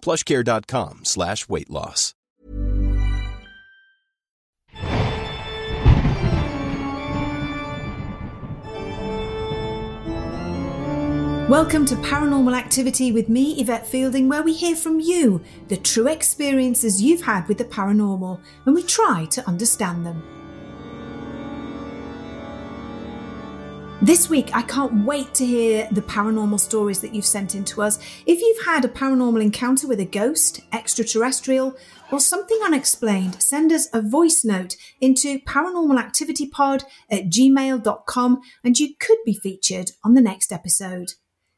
plushcare.com slash weight loss. Welcome to Paranormal Activity with me, Yvette Fielding, where we hear from you the true experiences you've had with the paranormal and we try to understand them. This week, I can't wait to hear the paranormal stories that you've sent in to us. If you've had a paranormal encounter with a ghost, extraterrestrial, or something unexplained, send us a voice note into paranormalactivitypod at gmail.com and you could be featured on the next episode.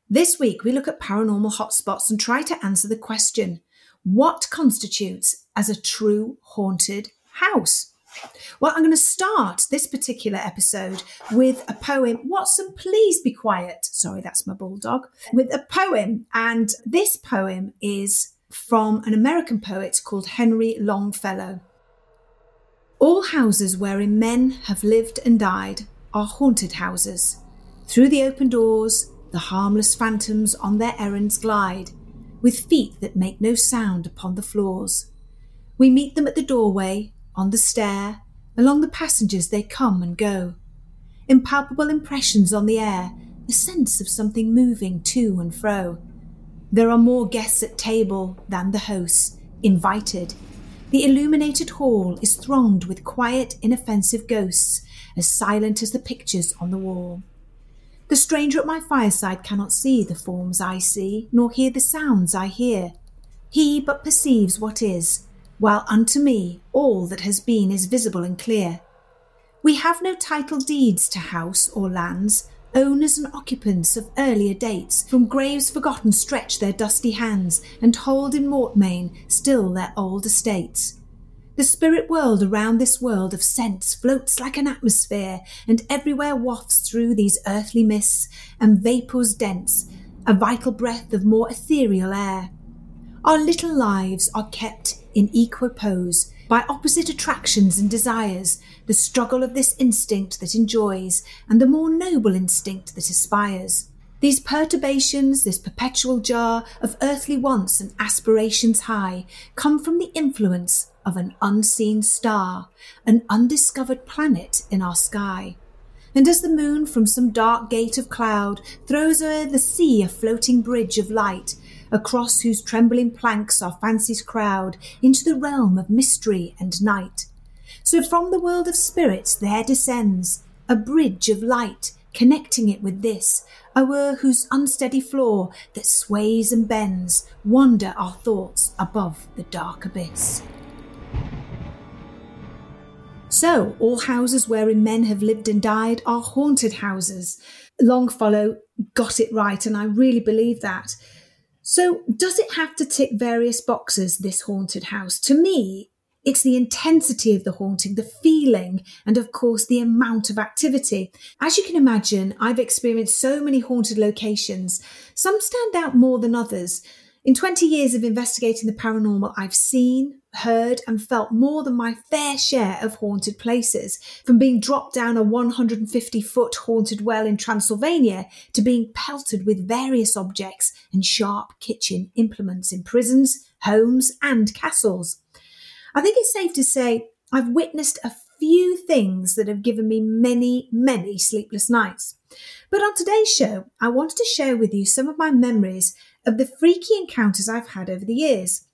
This week, we look at paranormal hotspots and try to answer the question what constitutes as a true haunted house? Well, I'm going to start this particular episode with a poem. Watson, please be quiet. Sorry, that's my bulldog. With a poem. And this poem is from an American poet called Henry Longfellow. All houses wherein men have lived and died are haunted houses. Through the open doors, the harmless phantoms on their errands glide, with feet that make no sound upon the floors. We meet them at the doorway, on the stair, along the passages they come and go. Impalpable impressions on the air, a sense of something moving to and fro. There are more guests at table than the hosts, invited. The illuminated hall is thronged with quiet, inoffensive ghosts, as silent as the pictures on the wall. The stranger at my fireside cannot see the forms I see, nor hear the sounds I hear. He but perceives what is, while unto me all that has been is visible and clear. We have no title deeds to house or lands, owners and occupants of earlier dates, from graves forgotten stretch their dusty hands, and hold in Mortmain still their old estates. The spirit world around this world of sense floats like an atmosphere, and everywhere wafts through these earthly mists and vapours dense a vital breath of more ethereal air. Our little lives are kept in equipoise by opposite attractions and desires, the struggle of this instinct that enjoys, and the more noble instinct that aspires. These perturbations, this perpetual jar of earthly wants and aspirations high, come from the influence of an unseen star, an undiscovered planet in our sky. And as the moon from some dark gate of cloud throws o'er the sea a floating bridge of light, across whose trembling planks our fancies crowd into the realm of mystery and night, so from the world of spirits there descends a bridge of light connecting it with this, o'er whose unsteady floor that sways and bends wander our thoughts above the dark abyss. So, all houses wherein men have lived and died are haunted houses. Longfellow got it right, and I really believe that. So, does it have to tick various boxes, this haunted house? To me, it's the intensity of the haunting, the feeling, and of course, the amount of activity. As you can imagine, I've experienced so many haunted locations. Some stand out more than others. In 20 years of investigating the paranormal, I've seen, heard, and felt more than my fair share of haunted places. From being dropped down a 150 foot haunted well in Transylvania to being pelted with various objects and sharp kitchen implements in prisons, homes, and castles. I think it's safe to say I've witnessed a few things that have given me many, many sleepless nights. But on today's show, I wanted to share with you some of my memories of the freaky encounters I've had over the years.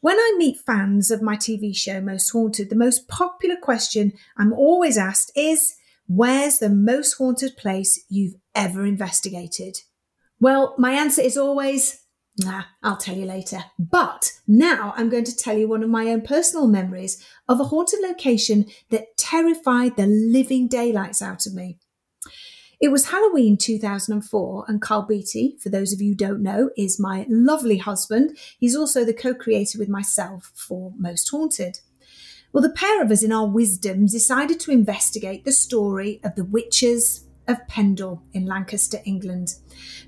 When I meet fans of my TV show Most Haunted, the most popular question I'm always asked is Where's the most haunted place you've ever investigated? Well, my answer is always Nah, I'll tell you later. But now I'm going to tell you one of my own personal memories of a haunted location that terrified the living daylights out of me. It was Halloween 2004, and Karl Beattie, for those of you who don't know, is my lovely husband. He's also the co creator with myself for Most Haunted. Well, the pair of us, in our wisdom, decided to investigate the story of the witches of Pendle in Lancaster, England.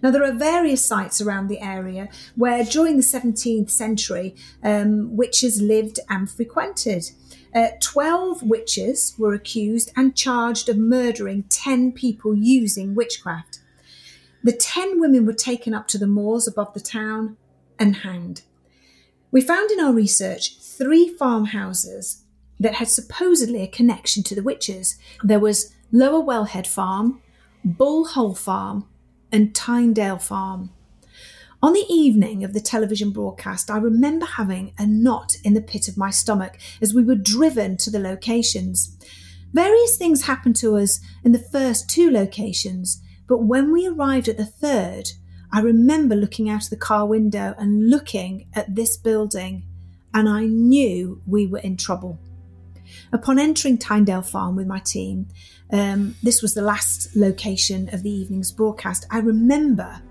Now, there are various sites around the area where during the 17th century um, witches lived and frequented. Uh, 12 witches were accused and charged of murdering 10 people using witchcraft. The 10 women were taken up to the moors above the town and hanged. We found in our research three farmhouses that had supposedly a connection to the witches. There was Lower Wellhead Farm, Bull Hole Farm, and Tynedale Farm. On the evening of the television broadcast, I remember having a knot in the pit of my stomach as we were driven to the locations. Various things happened to us in the first two locations, but when we arrived at the third, I remember looking out of the car window and looking at this building, and I knew we were in trouble. Upon entering Tynedale Farm with my team, um, this was the last location of the evening's broadcast. I remember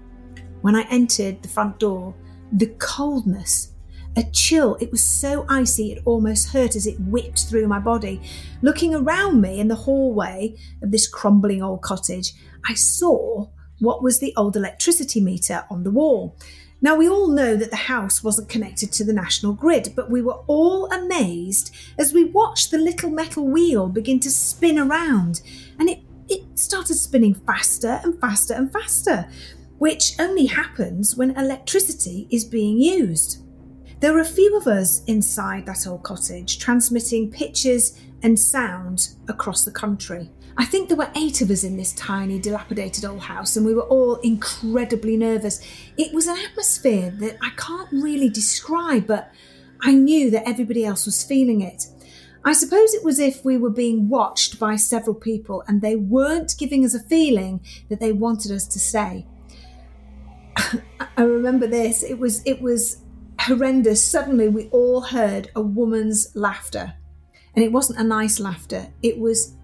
when I entered the front door, the coldness, a chill. It was so icy it almost hurt as it whipped through my body. Looking around me in the hallway of this crumbling old cottage, I saw what was the old electricity meter on the wall. Now, we all know that the house wasn't connected to the national grid, but we were all amazed as we watched the little metal wheel begin to spin around. And it, it started spinning faster and faster and faster, which only happens when electricity is being used. There were a few of us inside that old cottage transmitting pictures and sound across the country. I think there were eight of us in this tiny, dilapidated old house, and we were all incredibly nervous. It was an atmosphere that I can't really describe, but I knew that everybody else was feeling it. I suppose it was if we were being watched by several people and they weren't giving us a feeling that they wanted us to stay. I remember this. It was it was horrendous. Suddenly we all heard a woman's laughter. And it wasn't a nice laughter. It was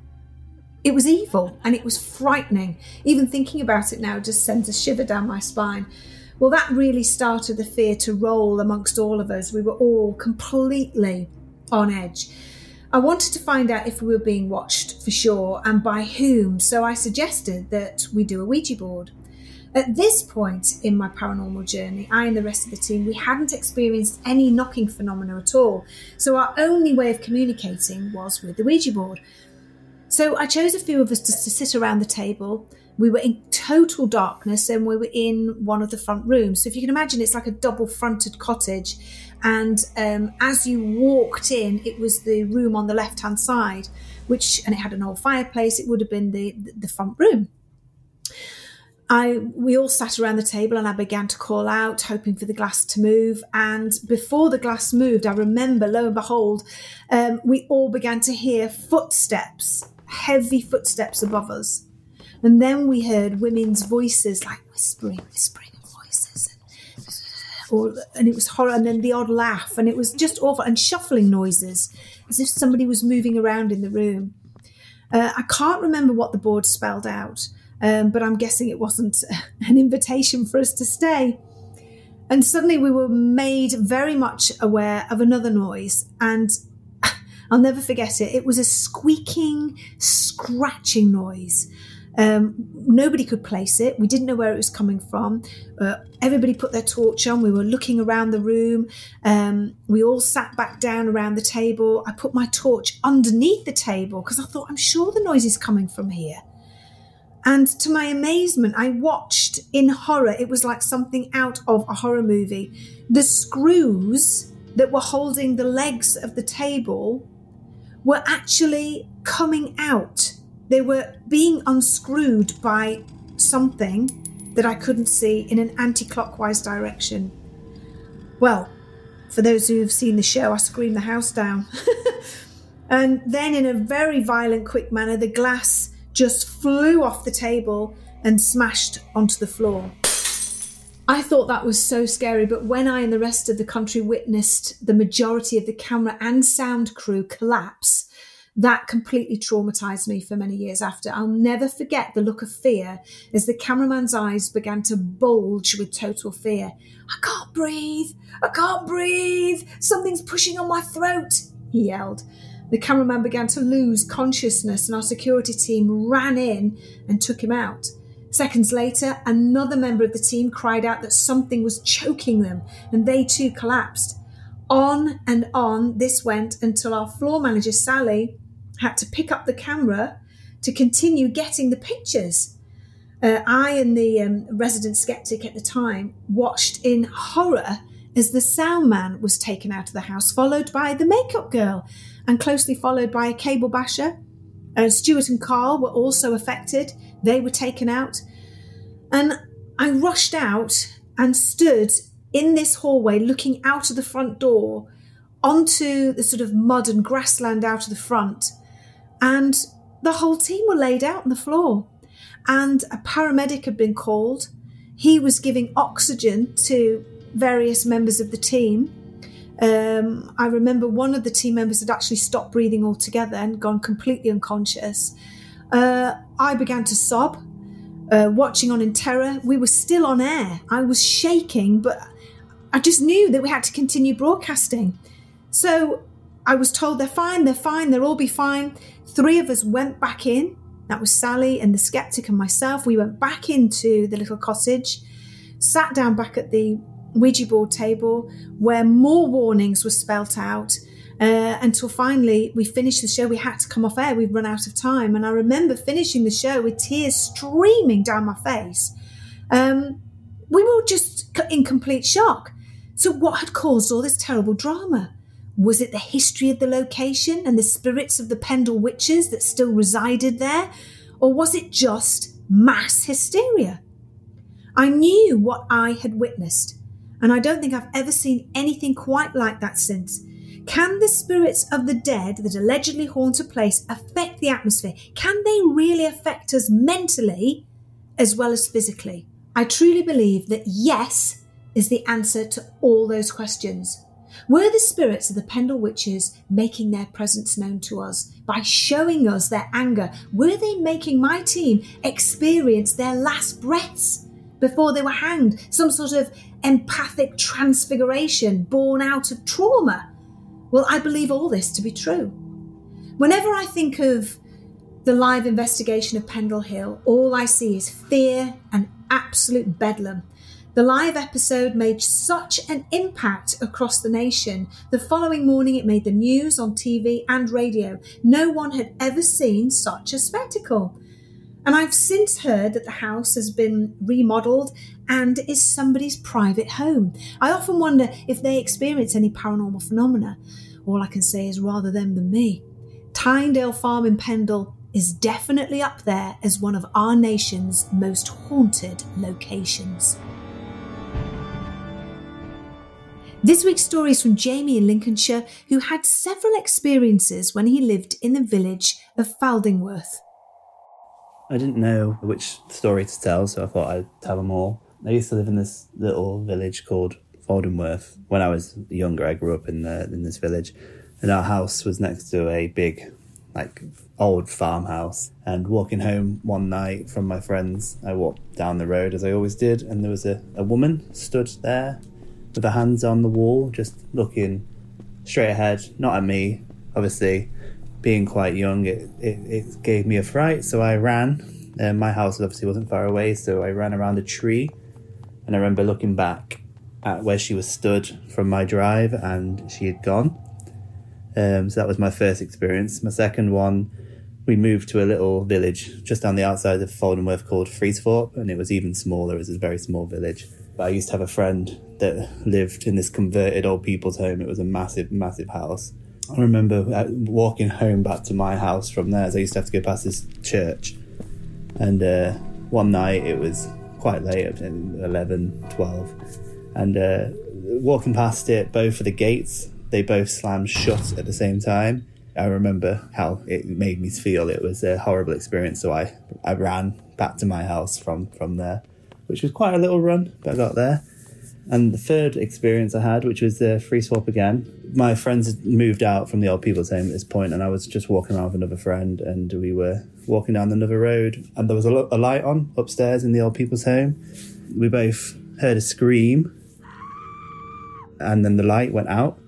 it was evil and it was frightening. Even thinking about it now just sends a shiver down my spine. Well, that really started the fear to roll amongst all of us. We were all completely on edge. I wanted to find out if we were being watched for sure and by whom, so I suggested that we do a Ouija board. At this point in my paranormal journey, I and the rest of the team, we hadn't experienced any knocking phenomena at all. So our only way of communicating was with the Ouija board. So I chose a few of us to, to sit around the table. We were in total darkness and we were in one of the front rooms. So if you can imagine, it's like a double fronted cottage. And um, as you walked in, it was the room on the left hand side, which, and it had an old fireplace. It would have been the, the front room. I we all sat around the table and I began to call out, hoping for the glass to move. And before the glass moved, I remember, lo and behold, um, we all began to hear footsteps heavy footsteps above us. And then we heard women's voices, like whispering, whispering voices. And, or, and it was horror, and then the odd laugh, and it was just awful, and shuffling noises, as if somebody was moving around in the room. Uh, I can't remember what the board spelled out, um, but I'm guessing it wasn't an invitation for us to stay. And suddenly we were made very much aware of another noise, and I'll never forget it. It was a squeaking, scratching noise. Um, nobody could place it. We didn't know where it was coming from. Uh, everybody put their torch on. We were looking around the room. Um, we all sat back down around the table. I put my torch underneath the table because I thought, I'm sure the noise is coming from here. And to my amazement, I watched in horror. It was like something out of a horror movie. The screws that were holding the legs of the table were actually coming out. They were being unscrewed by something that I couldn't see in an anti clockwise direction. Well, For those who've seen the show, I screamed the house down. and then, in a very violent, quick manner, the glass just flew off the table and smashed onto the floor. I thought that was so scary, but when I and the rest of the country witnessed the majority of the camera and sound crew collapse, that completely traumatized me for many years after. I'll never forget the look of fear as the cameraman's eyes began to bulge with total fear. I can't breathe! I can't breathe! Something's pushing on my throat! He yelled. The cameraman began to lose consciousness, and our security team ran in and took him out. Seconds later, another member of the team cried out that something was choking them, and they too collapsed. On and on this went until our floor manager, Sally, had to pick up the camera to continue getting the pictures. Uh, I and the um, resident skeptic at the time watched in horror as the sound man was taken out of the house, followed by the makeup girl, and closely followed by a cable basher. Uh, Stuart and Karl were also affected. They were taken out. And I rushed out and stood in this hallway looking out of the front door onto the sort of mud and grassland out of the front. And the whole team were laid out on the floor. And a paramedic had been called. He was giving oxygen to various members of the team. Um, I remember one of the team members had actually stopped breathing altogether and gone completely unconscious. Uh, I began to sob, uh, watching on in terror. We were still on air. I was shaking, but I just knew that we had to continue broadcasting. So I was told they're fine, they're fine, they'll all be fine. Three of us went back in. That was Sally and the skeptic and myself. We went back into the little cottage, sat down back at the Ouija board table where more warnings were spelt out uh, until finally we finished the show. We had to come off air, we'd run out of time. And I remember finishing the show with tears streaming down my face. Um, we were just in complete shock. So, what had caused all this terrible drama? Was it the history of the location and the spirits of the Pendle witches that still resided there? Or was it just mass hysteria? I knew what I had witnessed and I don't think I've ever seen anything quite like that since. Can the spirits of the dead that allegedly haunt a place affect the atmosphere? Can they really affect us mentally as well as physically? I truly believe that yes is the answer to all those questions. Were the spirits of the Pendle witches making their presence known to us by showing us their anger? Were they making my team experience their last breaths before they were hanged? Some sort of empathic transfiguration born out of trauma. Well, I believe all this to be true. Whenever I think of the live investigation of Pendle Hill, all I see is fear and absolute bedlam. The live episode made such an impact across the nation. The following morning, it made the news on TV and radio. No one had ever seen such a spectacle. And I've since heard that the house has been remodeled and is somebody's private home. I often wonder if they experience any paranormal phenomena. All I can say is rather them than me. Tynedale Farm in Pendle is definitely up there as one of our nation's most haunted locations. This week's story is from Jamie in Lincolnshire, who had several experiences when he lived in the village of Faldingworth. I didn't know which story to tell, so I thought I'd tell them all. I used to live in this little village called Faldingworth. When I was younger, I grew up in the, in this village, and our house was next to a big, like old farmhouse. And walking home one night from my friends, I walked down the road as I always did, and there was a, a woman stood there with her hands on the wall, just looking straight ahead, not at me, obviously being quite young, it, it, it gave me a fright. So I ran. And my house obviously wasn't far away, so I ran around a tree. And I remember looking back at where she was stood from my drive, and she had gone. Um, so that was my first experience. My second one, we moved to a little village just on the outside of Faldingworth called Friesthorpe, and it was even smaller. It was a very small village. But I used to have a friend that lived in this converted old people's home. It was a massive, massive house. I remember uh, walking home back to my house from there. So I used to have to go past this church. And uh, one night it was quite late, 11, 12. And uh, walking past it, both of the gates, they both slammed shut at the same time. I remember how it made me feel. It was a horrible experience. So I, I ran back to my house from, from there, which was quite a little run, but I got there. And the third experience I had, which was the Friesthorpe again, my friends had moved out from the old people's home at this point, and I was just walking around with another friend, and we were walking down another road, and there was a, a light on upstairs in the old people's home. We both heard a scream, and then the light went out.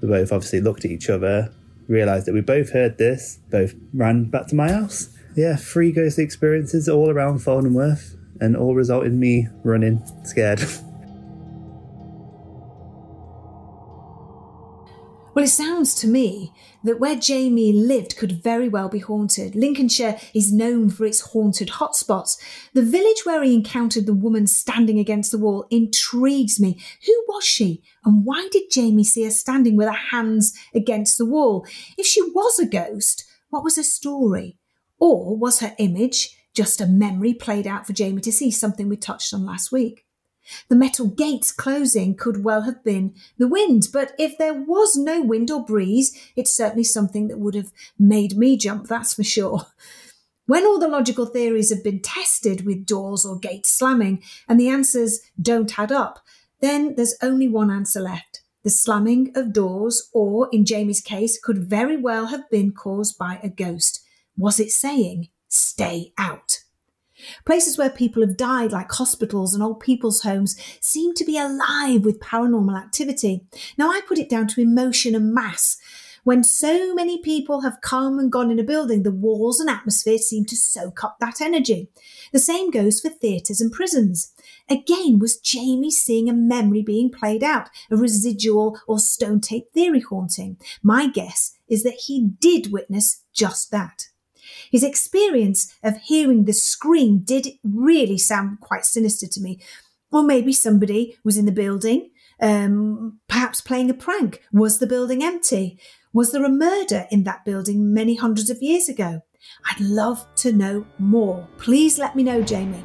We both obviously looked at each other, realised that we both heard this, both ran back to my house. Yeah, three ghostly experiences all around Faldingworth, and all result in me running scared. Well, it sounds to me that where Jamie lived could very well be haunted. Lincolnshire is known for its haunted hotspots. The village where he encountered the woman standing against the wall intrigues me. Who was she? And why did Jamie see her standing with her hands against the wall? If she was a ghost, what was her story? Or was her image just a memory played out for Jamie to see, something we touched on last week? The metal gates closing could well have been the wind, but if there was no wind or breeze, it's certainly something that would have made me jump, that's for sure. When all the logical theories have been tested with doors or gates slamming and the answers don't add up, then there's only one answer left. The slamming of doors, or in Jamie's case, could very well have been caused by a ghost. Was it saying, stay out? Places where people have died, like hospitals and old people's homes, seem to be alive with paranormal activity. Now, I put it down to emotion and mass. When so many people have come and gone in a building, the walls and atmosphere seem to soak up that energy. The same goes for theatres and prisons. Again, was Jamie seeing a memory being played out, a residual or stone tape theory haunting? My guess is that he did witness just that. His experience of hearing the scream did really sound quite sinister to me. Or maybe somebody was in the building, um, perhaps playing a prank. Was the building empty? Was there a murder in that building many hundreds of years ago? I'd love to know more. Please let me know, Jamie.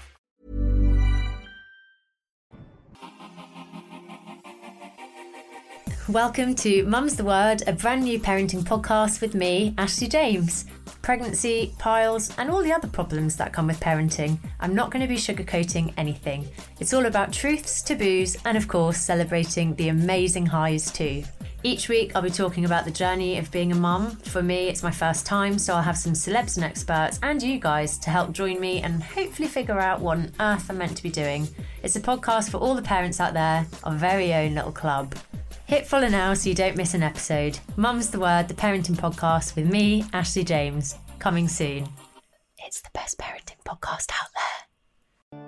Welcome to Mum's the Word, a brand new parenting podcast with me, Ashley James. Pregnancy, piles, and all the other problems that come with parenting. I'm not going to be sugarcoating anything. It's all about truths, taboos, and of course, celebrating the amazing highs too. Each week, I'll be talking about the journey of being a mum. For me, it's my first time, so I'll have some celebs and experts and you guys to help join me and hopefully figure out what on earth I'm meant to be doing. It's a podcast for all the parents out there, our very own little club. Hit follow now so you don't miss an episode. Mum's the Word, the parenting podcast with me, Ashley James, coming soon. It's the best parenting podcast out there.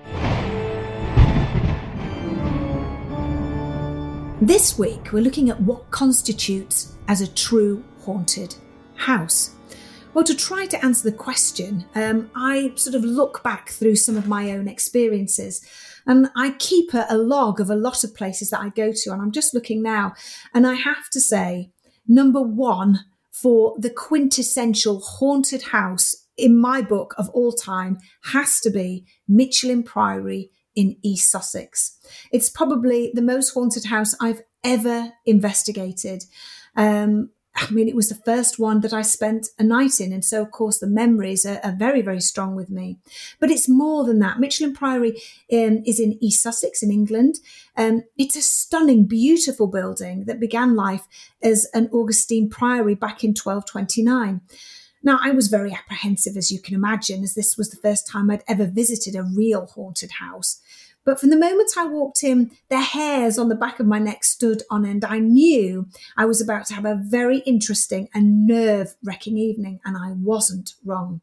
This week, we're looking at what constitutes as a true haunted house. Well, to try to answer the question, um, I sort of look back through some of my own experiences. And I keep a, a log of a lot of places that I go to. And I'm just looking now. And I have to say, number one for the quintessential haunted house in my book of all time has to be Michelham Priory in East Sussex. It's probably the most haunted house I've ever investigated. Um, I mean, it was the first one that I spent a night in. And so, of course, the memories are, are very, very strong with me. But it's more than that. Michelham Priory um, is in East Sussex in England. Um, it's a stunning, beautiful building that began life as an Augustine Priory back in 1229. Now, I was very apprehensive, as you can imagine, as this was the first time I'd ever visited a real haunted house. But from the moment I walked in, the hairs on the back of my neck stood on end. I knew I was about to have a very interesting and nerve wracking evening, and I wasn't wrong.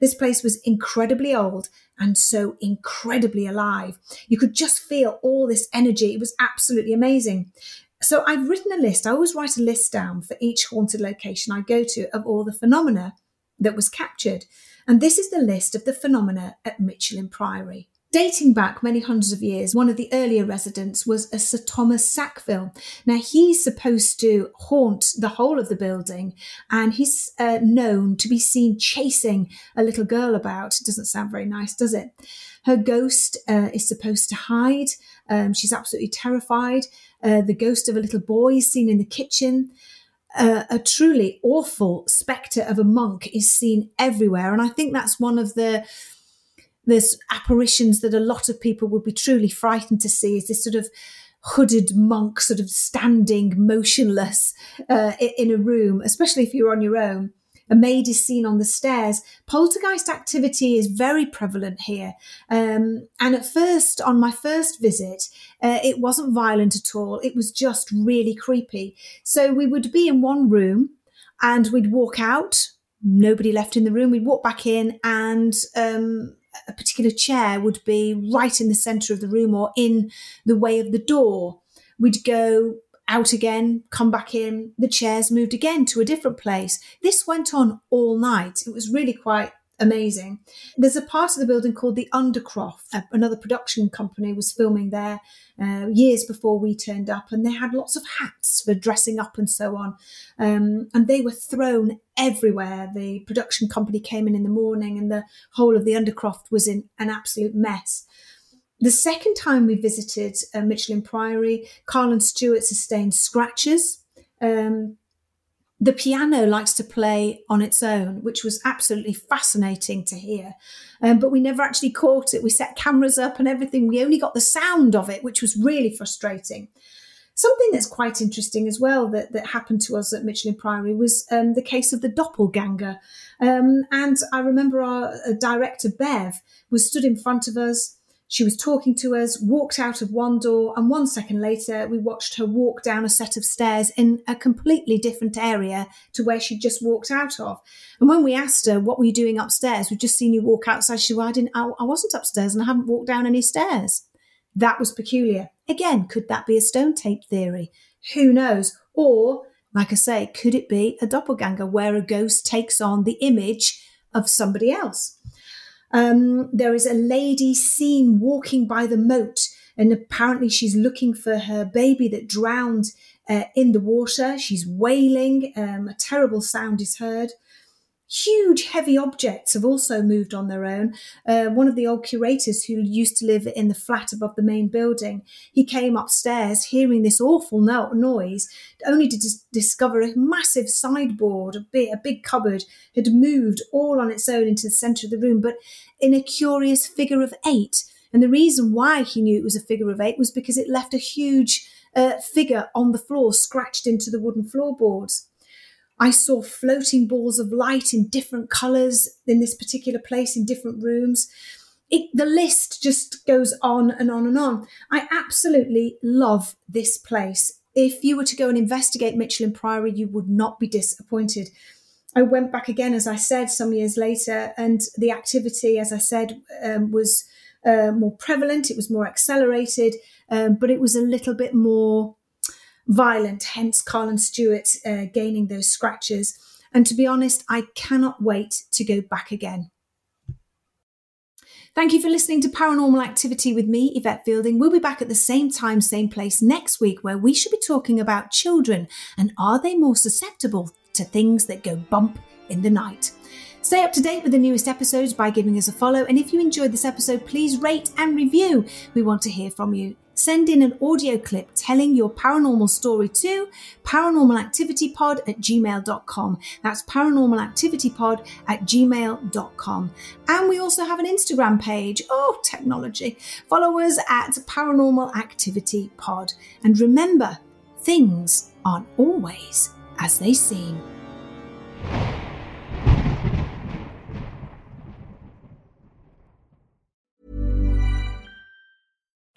This place was incredibly old and so incredibly alive. You could just feel all this energy. It was absolutely amazing. So I've written a list. I always write a list down for each haunted location I go to of all the phenomena that was captured. And this is the list of the phenomena at Michelham Priory. Dating back many hundreds of years, one of the earlier residents was a Sir Thomas Sackville. Now, he's supposed to haunt the whole of the building, and he's uh, known to be seen chasing a little girl about. Doesn't sound very nice, does it? Her ghost uh, is supposed to hide. Um, she's absolutely terrified. Uh, the ghost of a little boy is seen in the kitchen. Uh, a truly awful spectre of a monk is seen everywhere. And I think that's one of the there's apparitions that a lot of people would be truly frightened to see is this sort of hooded monk sort of standing motionless uh, in a room, especially if you're on your own. A maid is seen on the stairs. Poltergeist activity is very prevalent here. Um, and at first, on my first visit, uh, it wasn't violent at all. It was just really creepy. So we would be in one room and we'd walk out, nobody left in the room. We'd walk back in and um, a particular chair would be right in the center of the room or in the way of the door. We'd go out again, come back in, the chairs moved again to a different place. This went on all night. It was really quite amazing. There's a part of the building called the Undercroft. Another production company was filming there uh, years before we turned up, and they had lots of hats for dressing up and so on. Um, and they were thrown everywhere. The production company came in in the morning, and the whole of the Undercroft was in an absolute mess. The second time we visited uh, Michelham Priory, Karl and Stuart sustained scratches. Um, the piano likes to play on its own, which was absolutely fascinating to hear. Um, but we never actually caught it. We set cameras up and everything. We only got the sound of it, which was really frustrating. Something that's quite interesting as well that, that happened to us at Michelham Priory was um, the case of the doppelganger. Um, and I remember our uh, director, Bev, was stood in front of us she was talking to us, walked out of one door, and one second later, we watched her walk down a set of stairs in a completely different area to where she'd just walked out of. And when we asked her, What were you doing upstairs? We've just seen you walk outside. She said, well, I, didn't, I, I wasn't upstairs and I haven't walked down any stairs. That was peculiar. Again, could that be a stone tape theory? Who knows? Or, like I say, could it be a doppelganger where a ghost takes on the image of somebody else? Um, there is a lady seen walking by the moat, and apparently she's looking for her baby that drowned uh, in the water. She's wailing. Um, a terrible sound is heard. Huge, heavy objects have also moved on their own. Uh, one of the old curators who used to live in the flat above the main building, he came upstairs hearing this awful no- noise, only to dis- discover a massive sideboard, a big, a big cupboard, had moved all on its own into the centre of the room, but in a curious figure of eight. And the reason why he knew it was a figure of eight was because it left a huge uh, figure on the floor, scratched into the wooden floorboards. I saw floating balls of light in different colors in this particular place, in different rooms. It, the list just goes on and on and on. I absolutely love this place. If you were to go and investigate Michelham Priory, you would not be disappointed. I went back again, as I said, some years later, and the activity, as I said, um, was uh, more prevalent. It was more accelerated, um, but it was a little bit more violent, hence Karl Stuart uh, gaining those scratches. And to be honest, I cannot wait to go back again. Thank you for listening to Paranormal Activity with me, Yvette Fielding. We'll be back at the same time, same place next week, where we should be talking about children and are they more susceptible to things that go bump in the night. Stay up to date with the newest episodes by giving us a follow. And if you enjoyed this episode, please rate and review. We want to hear from you. Send in an audio clip telling your paranormal story to paranormalactivitypod at gmail.com. That's paranormalactivitypod at gmail.com. And we also have an Instagram page. Oh, technology. Follow us at Paranormal Activity Pod. And remember, things aren't always as they seem.